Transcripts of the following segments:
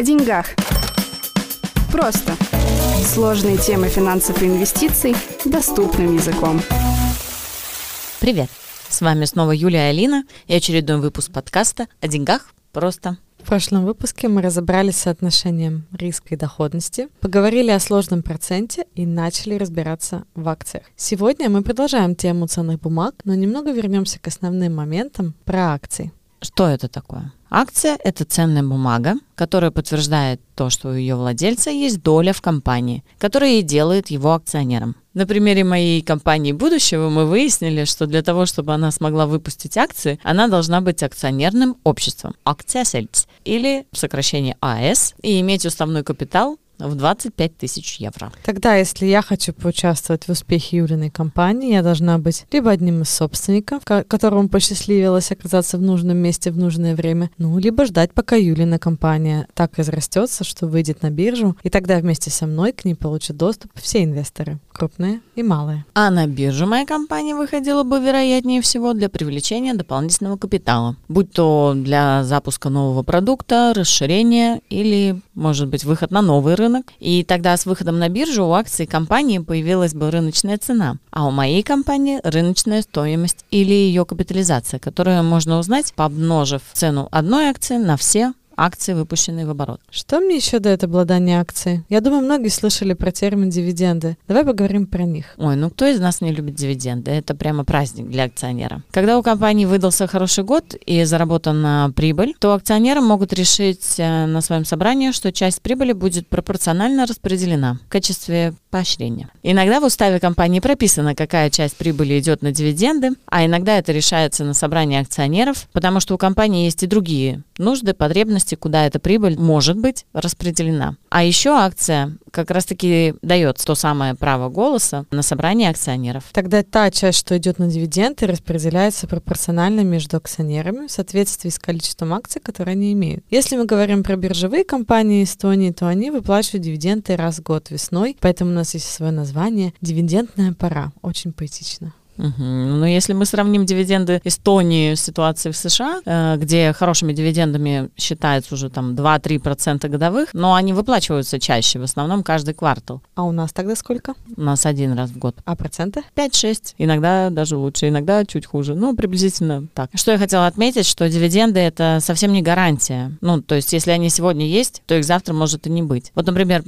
О деньгах. Просто. Сложные темы финансов и инвестиций доступным языком. Привет! С вами снова Юлия и Алина и очередной выпуск подкаста о деньгах просто. В прошлом выпуске мы разобрались с соотношением риска и доходности, поговорили о сложном проценте и начали разбираться в акциях. Сегодня мы продолжаем тему ценных бумаг, но немного вернемся к основным моментам про акции. Что это такое? Акция – это ценная бумага, которая подтверждает то, что у ее владельца есть доля в компании, которая и делает его акционером. На примере моей компании будущего мы выяснили, что для того, чтобы она смогла выпустить акции, она должна быть акционерным обществом, акциасельц, или в сокращении АС, и иметь уставной капитал в 25 тысяч евро. Тогда, если я хочу поучаствовать в успехе Юлиной компании, я должна быть либо одним из собственников, которому посчастливилось оказаться в нужном месте в нужное время, ну, либо ждать, пока Юлина компания так разрастется, что выйдет на биржу, и тогда вместе со мной к ней получат доступ все инвесторы, крупные и малые. А на биржу моя компания выходила бы, вероятнее всего, для привлечения дополнительного капитала, будь то для запуска нового продукта, расширения или, может быть, выход на новый рынок, и тогда с выходом на биржу у акций компании появилась бы рыночная цена, а у моей компании рыночная стоимость или ее капитализация, которую можно узнать, помножив цену одной акции на все акции, выпущенные в оборот. Что мне еще дает обладание акцией? Я думаю, многие слышали про термин дивиденды. Давай поговорим про них. Ой, ну кто из нас не любит дивиденды? Это прямо праздник для акционера. Когда у компании выдался хороший год и заработана прибыль, то акционеры могут решить э, на своем собрании, что часть прибыли будет пропорционально распределена в качестве поощрения. Иногда в уставе компании прописано, какая часть прибыли идет на дивиденды, а иногда это решается на собрании акционеров, потому что у компании есть и другие нужды, потребности, куда эта прибыль может быть распределена. А еще акция как раз-таки дает то самое право голоса на собрании акционеров. Тогда та часть, что идет на дивиденды, распределяется пропорционально между акционерами в соответствии с количеством акций, которые они имеют. Если мы говорим про биржевые компании Эстонии, то они выплачивают дивиденды раз в год весной, поэтому у нас есть свое название «Дивидендная пора». Очень поэтично. Угу. Но если мы сравним дивиденды Эстонии с ситуацией в США, э, где хорошими дивидендами считается уже там 2-3% годовых, но они выплачиваются чаще, в основном каждый квартал. А у нас тогда сколько? У нас один раз в год. А проценты? 5-6. Иногда даже лучше, иногда чуть хуже. Ну, приблизительно так. Что я хотела отметить, что дивиденды это совсем не гарантия. Ну, то есть, если они сегодня есть, то их завтра может и не быть. Вот, например,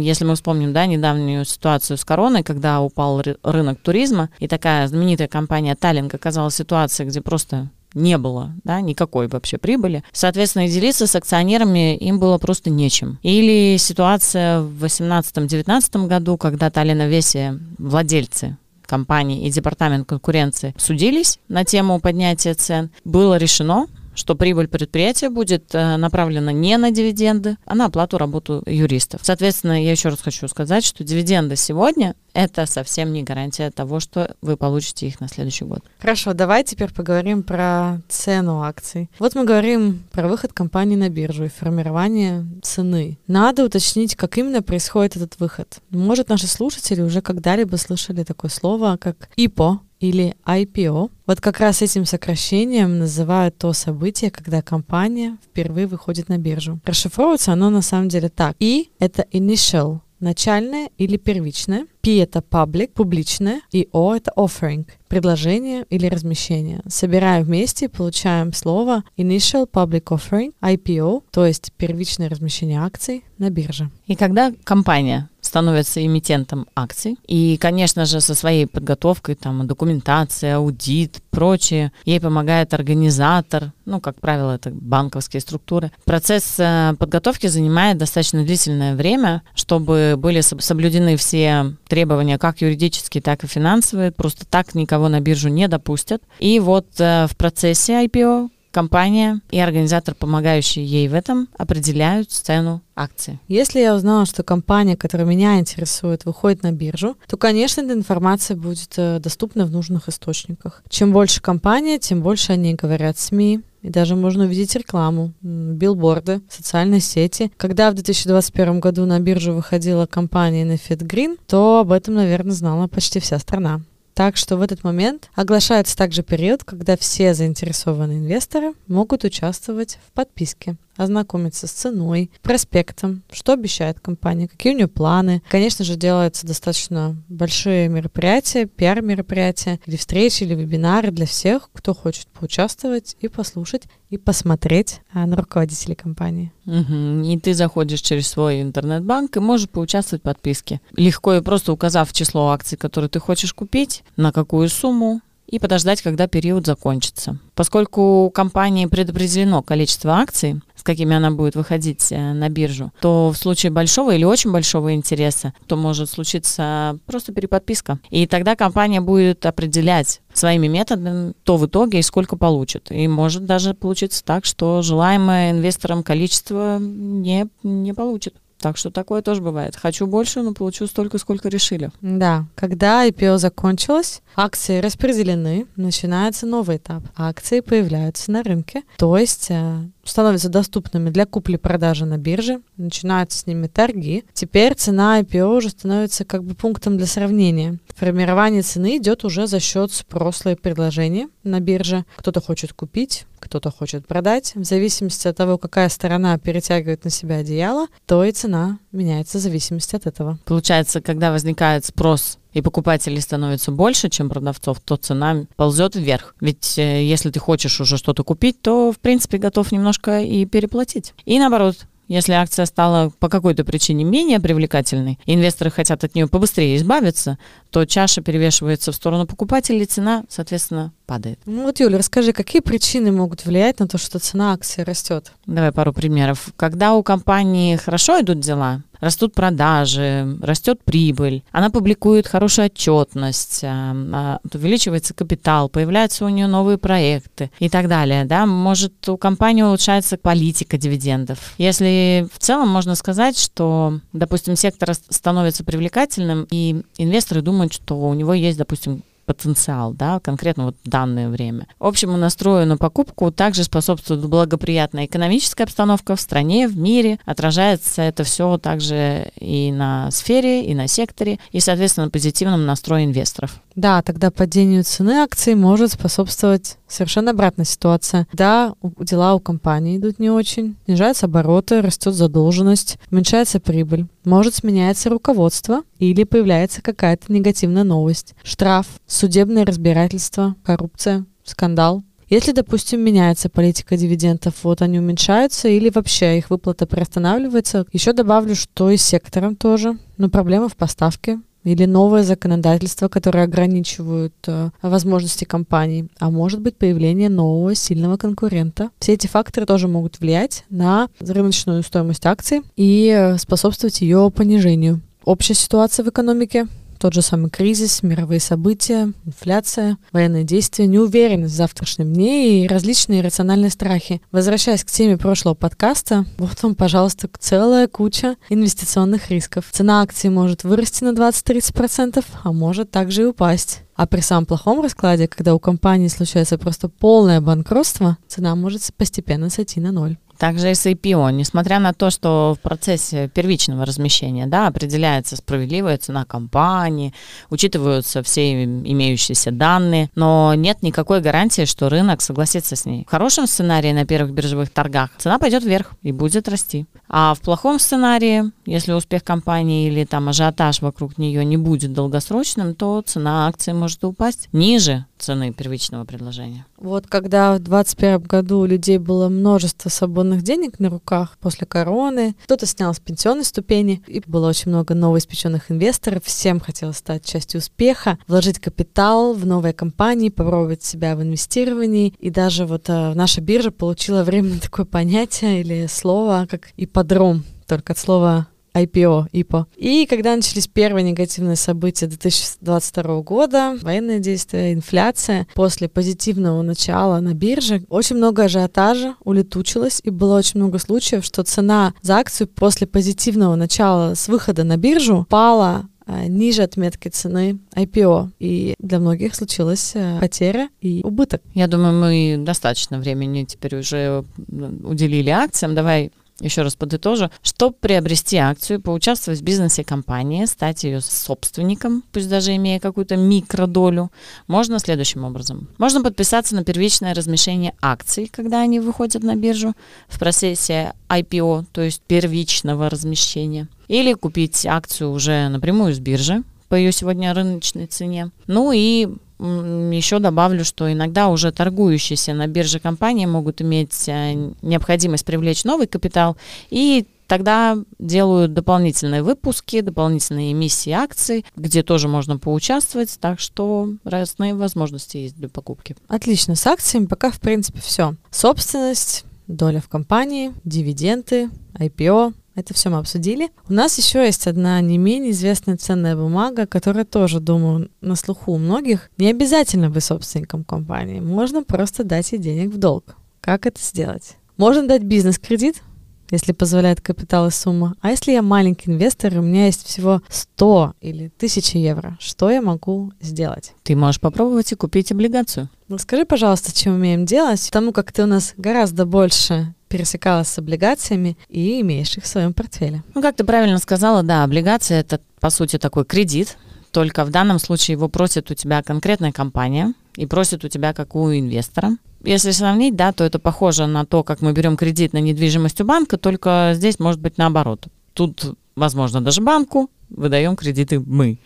если мы вспомним, да, недавнюю ситуацию с короной, когда упал рынок туризма, и такая знаменитая компания Таллинг оказалась в ситуации, где просто не было, да, никакой вообще прибыли. Соответственно, и делиться с акционерами им было просто нечем. Или ситуация в 2018-2019 году, когда Таллина Веси, владельцы компании и департамент конкуренции судились на тему поднятия цен, было решено, что прибыль предприятия будет э, направлена не на дивиденды, а на оплату работы юристов. Соответственно, я еще раз хочу сказать, что дивиденды сегодня это совсем не гарантия того, что вы получите их на следующий год. Хорошо, давай теперь поговорим про цену акций. Вот мы говорим про выход компании на биржу и формирование цены. Надо уточнить, как именно происходит этот выход. Может, наши слушатели уже когда-либо слышали такое слово, как ИПО, или IPO. Вот как раз этим сокращением называют то событие, когда компания впервые выходит на биржу. Расшифровывается оно на самом деле так. И — это initial, начальное или первичное. P — это public, публичное. И O — это offering, предложение или размещение. Собираем вместе получаем слово initial public offering, IPO, то есть первичное размещение акций на бирже. И когда компания становится эмитентом акций. И, конечно же, со своей подготовкой, там, документация, аудит, прочее, ей помогает организатор, ну, как правило, это банковские структуры. Процесс э, подготовки занимает достаточно длительное время, чтобы были соблюдены все требования, как юридические, так и финансовые. Просто так никого на биржу не допустят. И вот э, в процессе IPO компания и организатор, помогающий ей в этом, определяют цену акции. Если я узнала, что компания, которая меня интересует, выходит на биржу, то, конечно, эта информация будет э, доступна в нужных источниках. Чем больше компания, тем больше они говорят СМИ, и даже можно увидеть рекламу, билборды, социальные сети. Когда в 2021 году на биржу выходила компания Nefit Green, то об этом, наверное, знала почти вся страна. Так что в этот момент оглашается также период, когда все заинтересованные инвесторы могут участвовать в подписке ознакомиться с ценой, проспектом, что обещает компания, какие у нее планы. Конечно же, делаются достаточно большие мероприятия, пиар-мероприятия, или встречи, или вебинары для всех, кто хочет поучаствовать и послушать, и посмотреть а, на руководителей компании. Угу. И ты заходишь через свой интернет-банк и можешь поучаствовать в подписке. Легко и просто указав число акций, которые ты хочешь купить, на какую сумму, и подождать, когда период закончится. Поскольку компании предопределено количество акций, с какими она будет выходить э, на биржу, то в случае большого или очень большого интереса, то может случиться просто переподписка. И тогда компания будет определять своими методами, то в итоге и сколько получит. И может даже получиться так, что желаемое инвесторам количество не, не получит. Так что такое тоже бывает. Хочу больше, но получу столько, сколько решили. Да, когда IPO закончилось, акции распределены, начинается новый этап. Акции появляются на рынке, то есть э, становятся доступными для купли-продажи на бирже, начинаются с ними торги. Теперь цена IPO уже становится как бы пунктом для сравнения. Формирование цены идет уже за счет спроса и предложения на бирже. Кто-то хочет купить, кто-то хочет продать. В зависимости от того, какая сторона перетягивает на себя одеяло, то и цена меняется в зависимости от этого. Получается, когда возникает спрос и покупателей становится больше, чем продавцов, то цена ползет вверх. Ведь э, если ты хочешь уже что-то купить, то, в принципе, готов немножко и переплатить. И наоборот, если акция стала по какой-то причине менее привлекательной, инвесторы хотят от нее побыстрее избавиться, то чаша перевешивается в сторону покупателей, цена, соответственно, падает. Ну вот, Юля, расскажи, какие причины могут влиять на то, что цена акции растет? Давай пару примеров. Когда у компании хорошо идут дела, растут продажи, растет прибыль, она публикует хорошую отчетность, а, а, увеличивается капитал, появляются у нее новые проекты и так далее. Да? Может, у компании улучшается политика дивидендов. Если в целом можно сказать, что, допустим, сектор становится привлекательным, и инвесторы думают, что у него есть, допустим, потенциал, да, конкретно вот в данное время. Общему настрою на покупку также способствует благоприятная экономическая обстановка в стране, в мире. Отражается это все также и на сфере, и на секторе, и, соответственно, позитивном настрое инвесторов. Да, тогда падению цены акций может способствовать совершенно обратная ситуация. Да, дела у компании идут не очень, снижаются обороты, растет задолженность, уменьшается прибыль. Может сменяется руководство или появляется какая-то негативная новость. Штраф, судебное разбирательство, коррупция, скандал. Если, допустим, меняется политика дивидендов, вот они уменьшаются или вообще их выплата приостанавливается, еще добавлю, что и сектором тоже. Но проблемы в поставке, или новое законодательство, которое ограничивают э, возможности компаний, а может быть появление нового сильного конкурента. Все эти факторы тоже могут влиять на рыночную стоимость акций и э, способствовать ее понижению. Общая ситуация в экономике тот же самый кризис, мировые события, инфляция, военные действия, неуверенность в завтрашнем дне и различные рациональные страхи. Возвращаясь к теме прошлого подкаста, вот вам, пожалуйста, целая куча инвестиционных рисков. Цена акции может вырасти на 20-30%, а может также и упасть. А при самом плохом раскладе, когда у компании случается просто полное банкротство, цена может постепенно сойти на ноль. Также и с IPO, несмотря на то, что в процессе первичного размещения да, определяется справедливая цена компании, учитываются все имеющиеся данные, но нет никакой гарантии, что рынок согласится с ней. В хорошем сценарии на первых биржевых торгах цена пойдет вверх и будет расти. А в плохом сценарии, если успех компании или там ажиотаж вокруг нее не будет долгосрочным, то цена акции может упасть ниже цены первичного предложения. Вот когда в 2021 году у людей было множество свободных денег на руках после короны, кто-то снял с пенсионной ступени, и было очень много новоиспеченных инвесторов, всем хотелось стать частью успеха, вложить капитал в новые компании, попробовать себя в инвестировании, и даже вот э, наша биржа получила временно такое понятие или слово, как ипподром, только от слова IPO, IPO. И когда начались первые негативные события 2022 года, военные действия, инфляция, после позитивного начала на бирже, очень много ажиотажа улетучилось, и было очень много случаев, что цена за акцию после позитивного начала с выхода на биржу пала а, ниже отметки цены IPO. И для многих случилась а, потеря и убыток. Я думаю, мы достаточно времени теперь уже уделили акциям. Давай еще раз подытожу, чтобы приобрести акцию, поучаствовать в бизнесе компании, стать ее собственником, пусть даже имея какую-то микродолю, можно следующим образом. Можно подписаться на первичное размещение акций, когда они выходят на биржу в процессе IPO, то есть первичного размещения. Или купить акцию уже напрямую с биржи по ее сегодня рыночной цене. Ну и еще добавлю, что иногда уже торгующиеся на бирже компании могут иметь э, необходимость привлечь новый капитал и тогда делают дополнительные выпуски, дополнительные эмиссии акций, где тоже можно поучаствовать, так что разные возможности есть для покупки. Отлично, с акциями пока в принципе все. Собственность, доля в компании, дивиденды, IPO, это все мы обсудили. У нас еще есть одна не менее известная ценная бумага, которая тоже, думаю, на слуху у многих. Не обязательно быть собственником компании. Можно просто дать ей денег в долг. Как это сделать? Можно дать бизнес-кредит, если позволяет капитал и сумма. А если я маленький инвестор, и у меня есть всего 100 или 1000 евро, что я могу сделать? Ты можешь попробовать и купить облигацию. Ну, скажи, пожалуйста, чем умеем делать, потому как ты у нас гораздо больше пересекалась с облигациями и имеешь их в своем портфеле. Ну, как ты правильно сказала, да, облигация это, по сути, такой кредит, только в данном случае его просит у тебя конкретная компания и просит у тебя как у инвестора. Если сравнить, да, то это похоже на то, как мы берем кредит на недвижимость у банка, только здесь может быть наоборот. Тут, возможно, даже банку выдаем кредиты мы.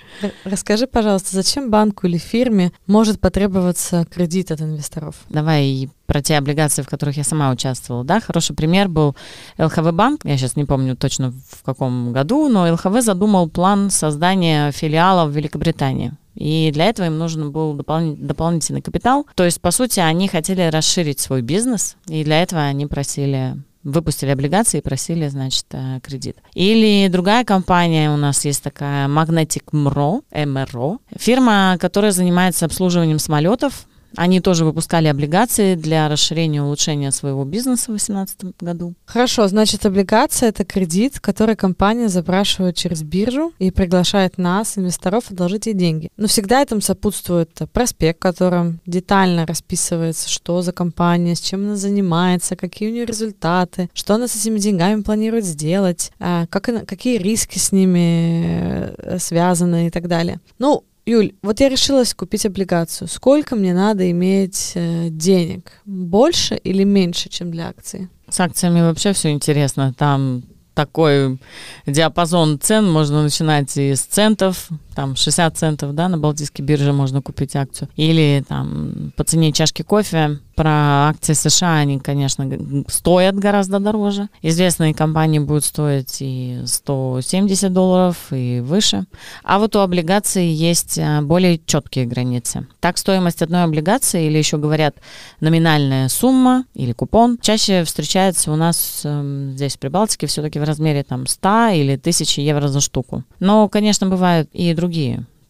Расскажи, пожалуйста, зачем банку или фирме может потребоваться кредит от инвесторов? Давай про те облигации, в которых я сама участвовала. Да? Хороший пример был ЛХВ банк. Я сейчас не помню точно в каком году, но ЛХВ задумал план создания филиала в Великобритании. И для этого им нужен был допол- дополнительный капитал. То есть, по сути, они хотели расширить свой бизнес, и для этого они просили выпустили облигации и просили, значит, э, кредит. Или другая компания у нас есть такая Magnetic MRO, MRO, фирма, которая занимается обслуживанием самолетов, они тоже выпускали облигации для расширения и улучшения своего бизнеса в 2018 году. Хорошо, значит, облигация — это кредит, который компания запрашивает через биржу и приглашает нас, инвесторов, одолжить ей деньги. Но всегда этому сопутствует проспект, в котором детально расписывается, что за компания, с чем она занимается, какие у нее результаты, что она с этими деньгами планирует сделать, а, как какие риски с ними э, связаны и так далее. Ну, Юль, вот я решилась купить облигацию. Сколько мне надо иметь э, денег? Больше или меньше, чем для акции? С акциями вообще все интересно. Там такой диапазон цен, можно начинать и с центов, там 60 центов, да, на Балтийской бирже можно купить акцию, или там по цене чашки кофе про акции США, они, конечно, стоят гораздо дороже. Известные компании будут стоить и 170 долларов, и выше. А вот у облигаций есть а, более четкие границы. Так, стоимость одной облигации, или еще говорят номинальная сумма или купон, чаще встречается у нас э, здесь в Прибалтике все-таки в размере там 100 или 1000 евро за штуку. Но, конечно, бывают и другие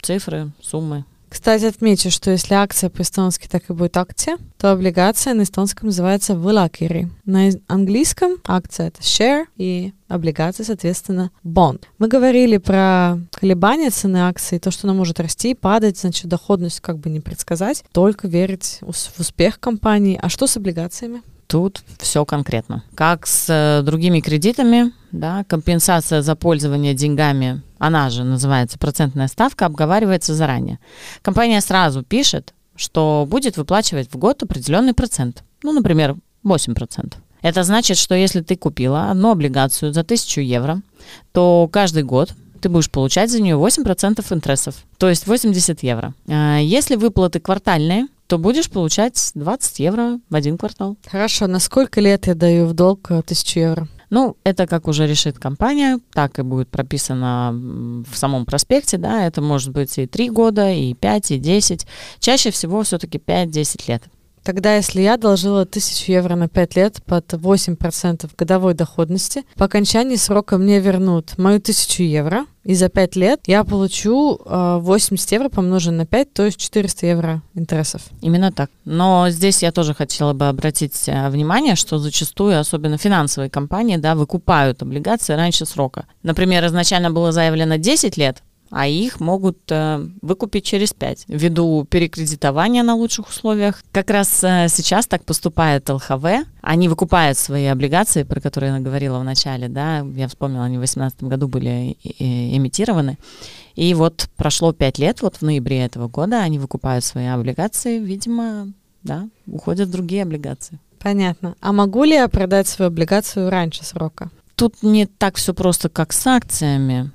цифры, суммы. Кстати, отмечу, что если акция по-эстонски так и будет акция, то облигация на эстонском называется вылакири. На английском акция — это share, и облигация, соответственно, bond. Мы говорили про колебания цены акции, то, что она может расти и падать, значит, доходность как бы не предсказать, только верить в успех компании. А что с облигациями? Тут все конкретно. Как с э, другими кредитами, да, компенсация за пользование деньгами, она же называется процентная ставка, обговаривается заранее. Компания сразу пишет, что будет выплачивать в год определенный процент. Ну, например, 8%. Это значит, что если ты купила одну облигацию за 1000 евро, то каждый год ты будешь получать за нее 8% интересов, то есть 80 евро. А если выплаты квартальные, то будешь получать 20 евро в один квартал. Хорошо, на сколько лет я даю в долг 1000 евро? Ну, это как уже решит компания, так и будет прописано в самом проспекте, да, это может быть и 3 года, и 5, и 10. Чаще всего все-таки 5-10 лет. Тогда, если я должила 1000 евро на 5 лет под 8% годовой доходности, по окончании срока мне вернут мою 1000 евро, и за 5 лет я получу э, 80 евро помноженное на 5, то есть 400 евро интересов. Именно так. Но здесь я тоже хотела бы обратить э, внимание, что зачастую, особенно финансовые компании, да, выкупают облигации раньше срока. Например, изначально было заявлено 10 лет, а их могут э, выкупить через 5 ввиду перекредитования на лучших условиях. Как раз э, сейчас так поступает ЛХВ. Они выкупают свои облигации, про которые я говорила в начале, да, я вспомнила, они в 2018 году были эмитированы. И вот прошло 5 лет, вот в ноябре этого года они выкупают свои облигации, видимо, да, уходят другие облигации. Понятно. А могу ли я продать свою облигацию раньше срока? Тут не так все просто, как с акциями,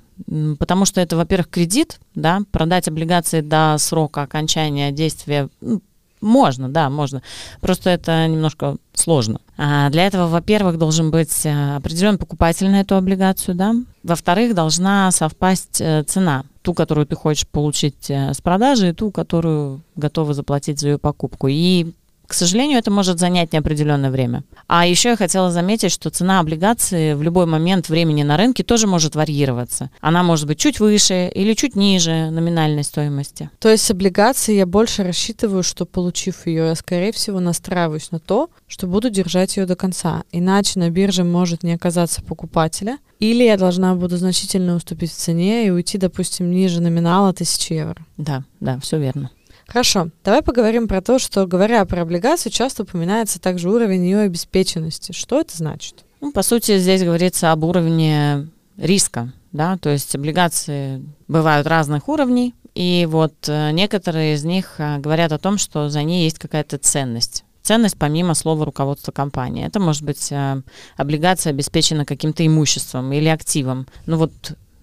потому что это, во-первых, кредит, да, продать облигации до срока окончания действия ну, можно, да, можно. Просто это немножко сложно. А для этого, во-первых, должен быть э, определенный покупатель на эту облигацию, да. Во-вторых, должна совпасть э, цена, ту, которую ты хочешь получить э, с продажи, и ту, которую готовы заплатить за ее покупку. И к сожалению, это может занять неопределенное время. А еще я хотела заметить, что цена облигации в любой момент времени на рынке тоже может варьироваться. Она может быть чуть выше или чуть ниже номинальной стоимости. То есть облигации я больше рассчитываю, что получив ее, я скорее всего настраиваюсь на то, что буду держать ее до конца. Иначе на бирже может не оказаться покупателя, или я должна буду значительно уступить в цене и уйти, допустим, ниже номинала 1000 евро. Да, да, все верно. Хорошо, давай поговорим про то, что, говоря про облигацию, часто упоминается также уровень ее обеспеченности. Что это значит? Ну, по сути, здесь говорится об уровне риска, да, то есть облигации бывают разных уровней, и вот э, некоторые из них э, говорят о том, что за ней есть какая-то ценность. Ценность помимо слова руководства компании. Это может быть э, облигация обеспечена каким-то имуществом или активом. Ну вот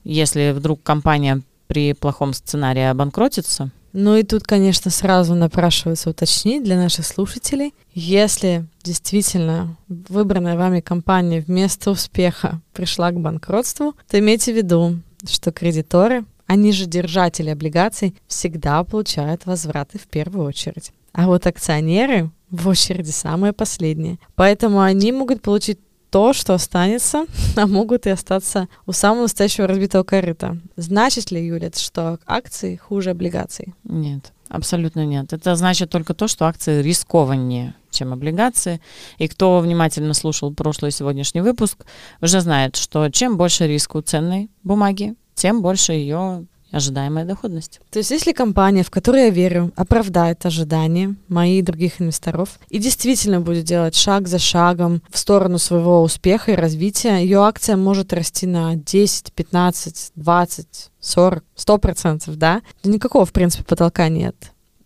если вдруг компания при плохом сценарии обанкротится, ну и тут, конечно, сразу напрашивается уточнить для наших слушателей, если действительно выбранная вами компания вместо успеха пришла к банкротству, то имейте в виду, что кредиторы, они же держатели облигаций, всегда получают возвраты в первую очередь. А вот акционеры в очереди самые последние. Поэтому они могут получить то, что останется, а могут и остаться у самого настоящего разбитого корыта. Значит ли, Юля, что акции хуже облигаций? Нет, абсолютно нет. Это значит только то, что акции рискованнее, чем облигации. И кто внимательно слушал прошлый и сегодняшний выпуск, уже знает, что чем больше риск у ценной бумаги, тем больше ее ожидаемая доходность. То есть если компания, в которую я верю, оправдает ожидания моих и других инвесторов и действительно будет делать шаг за шагом в сторону своего успеха и развития, ее акция может расти на 10, 15, 20, 40, 100 процентов, да? Никакого, в принципе, потолка нет.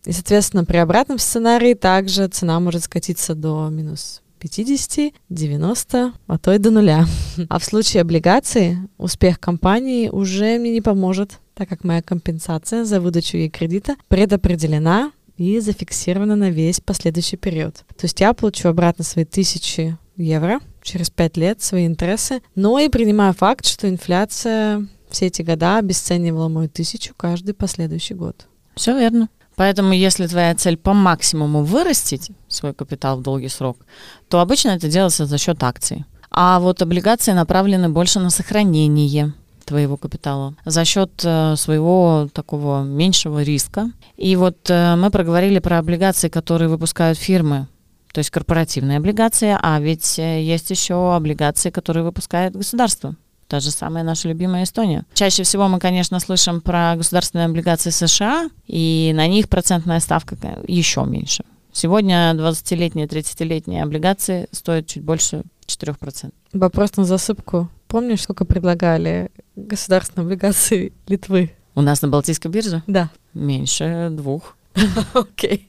И, соответственно, при обратном сценарии также цена может скатиться до минус 50, 90, а то и до нуля. А в случае облигаций успех компании уже мне не поможет, так как моя компенсация за выдачу ей кредита предопределена и зафиксирована на весь последующий период. То есть я получу обратно свои тысячи евро через пять лет, свои интересы, но и принимаю факт, что инфляция все эти года обесценивала мою тысячу каждый последующий год. Все верно. Поэтому, если твоя цель по максимуму вырастить свой капитал в долгий срок, то обычно это делается за счет акций. А вот облигации направлены больше на сохранение твоего капитала за счет э, своего такого меньшего риска. И вот э, мы проговорили про облигации, которые выпускают фирмы, то есть корпоративные облигации, а ведь э, есть еще облигации, которые выпускает государство. Та же самая наша любимая Эстония. Чаще всего мы, конечно, слышим про государственные облигации США, и на них процентная ставка еще меньше. Сегодня 20-летние, 30-летние облигации стоят чуть больше 4%. Вопрос на засыпку. Помнишь, сколько предлагали государственные облигации Литвы? У нас на Балтийской бирже? Да. Меньше двух. Окей.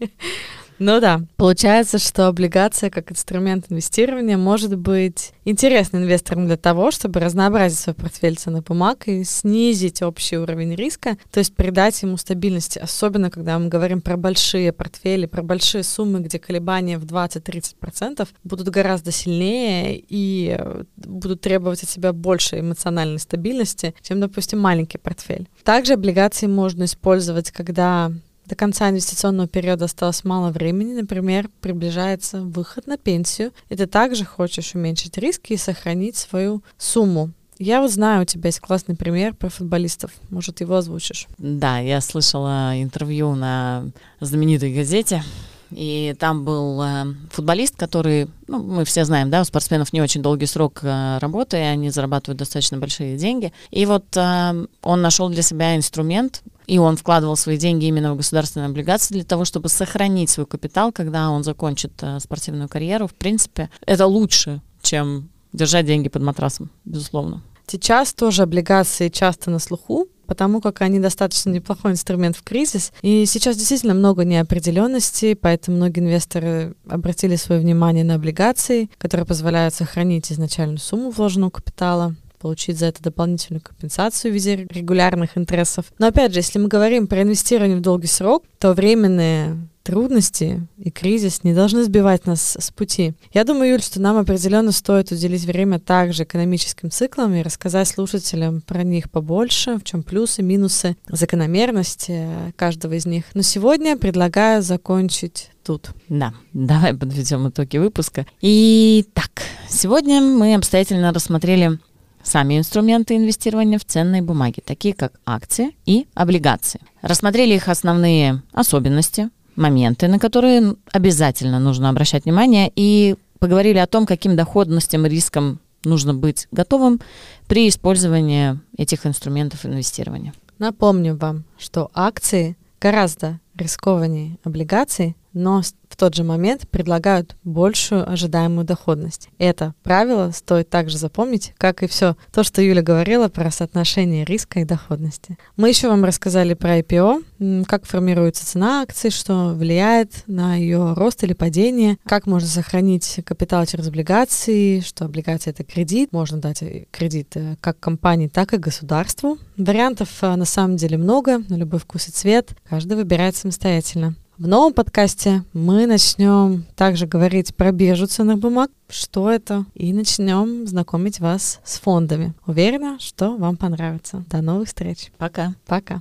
Ну да, получается, что облигация как инструмент инвестирования может быть интересным инвестором для того, чтобы разнообразить свой портфель ценных бумаг и снизить общий уровень риска, то есть придать ему стабильности, особенно когда мы говорим про большие портфели, про большие суммы, где колебания в 20-30% будут гораздо сильнее и будут требовать от себя больше эмоциональной стабильности, чем, допустим, маленький портфель. Также облигации можно использовать, когда до конца инвестиционного периода осталось мало времени, например, приближается выход на пенсию, и ты также хочешь уменьшить риски и сохранить свою сумму. Я вот знаю, у тебя есть классный пример про футболистов. Может, его озвучишь? Да, я слышала интервью на знаменитой газете и там был э, футболист, который, ну, мы все знаем, да, у спортсменов не очень долгий срок э, работы, и они зарабатывают достаточно большие деньги. И вот э, он нашел для себя инструмент, и он вкладывал свои деньги именно в государственные облигации для того, чтобы сохранить свой капитал, когда он закончит э, спортивную карьеру. В принципе, это лучше, чем держать деньги под матрасом, безусловно. Сейчас тоже облигации часто на слуху, потому как они достаточно неплохой инструмент в кризис. И сейчас действительно много неопределенности, поэтому многие инвесторы обратили свое внимание на облигации, которые позволяют сохранить изначальную сумму вложенного капитала, получить за это дополнительную компенсацию в виде регулярных интересов. Но опять же, если мы говорим про инвестирование в долгий срок, то временные трудности и кризис не должны сбивать нас с пути. Я думаю, Юль, что нам определенно стоит уделить время также экономическим циклам и рассказать слушателям про них побольше, в чем плюсы, минусы, закономерности каждого из них. Но сегодня предлагаю закончить тут. Да, давай подведем итоги выпуска. И так, сегодня мы обстоятельно рассмотрели сами инструменты инвестирования в ценные бумаги, такие как акции и облигации. Рассмотрели их основные особенности, моменты, на которые обязательно нужно обращать внимание, и поговорили о том, каким доходностям и рискам нужно быть готовым при использовании этих инструментов инвестирования. Напомню вам, что акции гораздо рискованнее облигаций, но в тот же момент предлагают большую ожидаемую доходность. Это правило стоит также запомнить, как и все то, что Юля говорила про соотношение риска и доходности. Мы еще вам рассказали про IPO, как формируется цена акций, что влияет на ее рост или падение, как можно сохранить капитал через облигации, что облигация это кредит, можно дать э, кредит э, как компании, так и государству. Вариантов э, на самом деле много, на любой вкус и цвет, каждый выбирает самостоятельно. В новом подкасте мы начнем также говорить про биржу ценных бумаг, что это, и начнем знакомить вас с фондами. Уверена, что вам понравится. До новых встреч. Пока. Пока.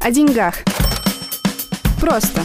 О деньгах. Просто.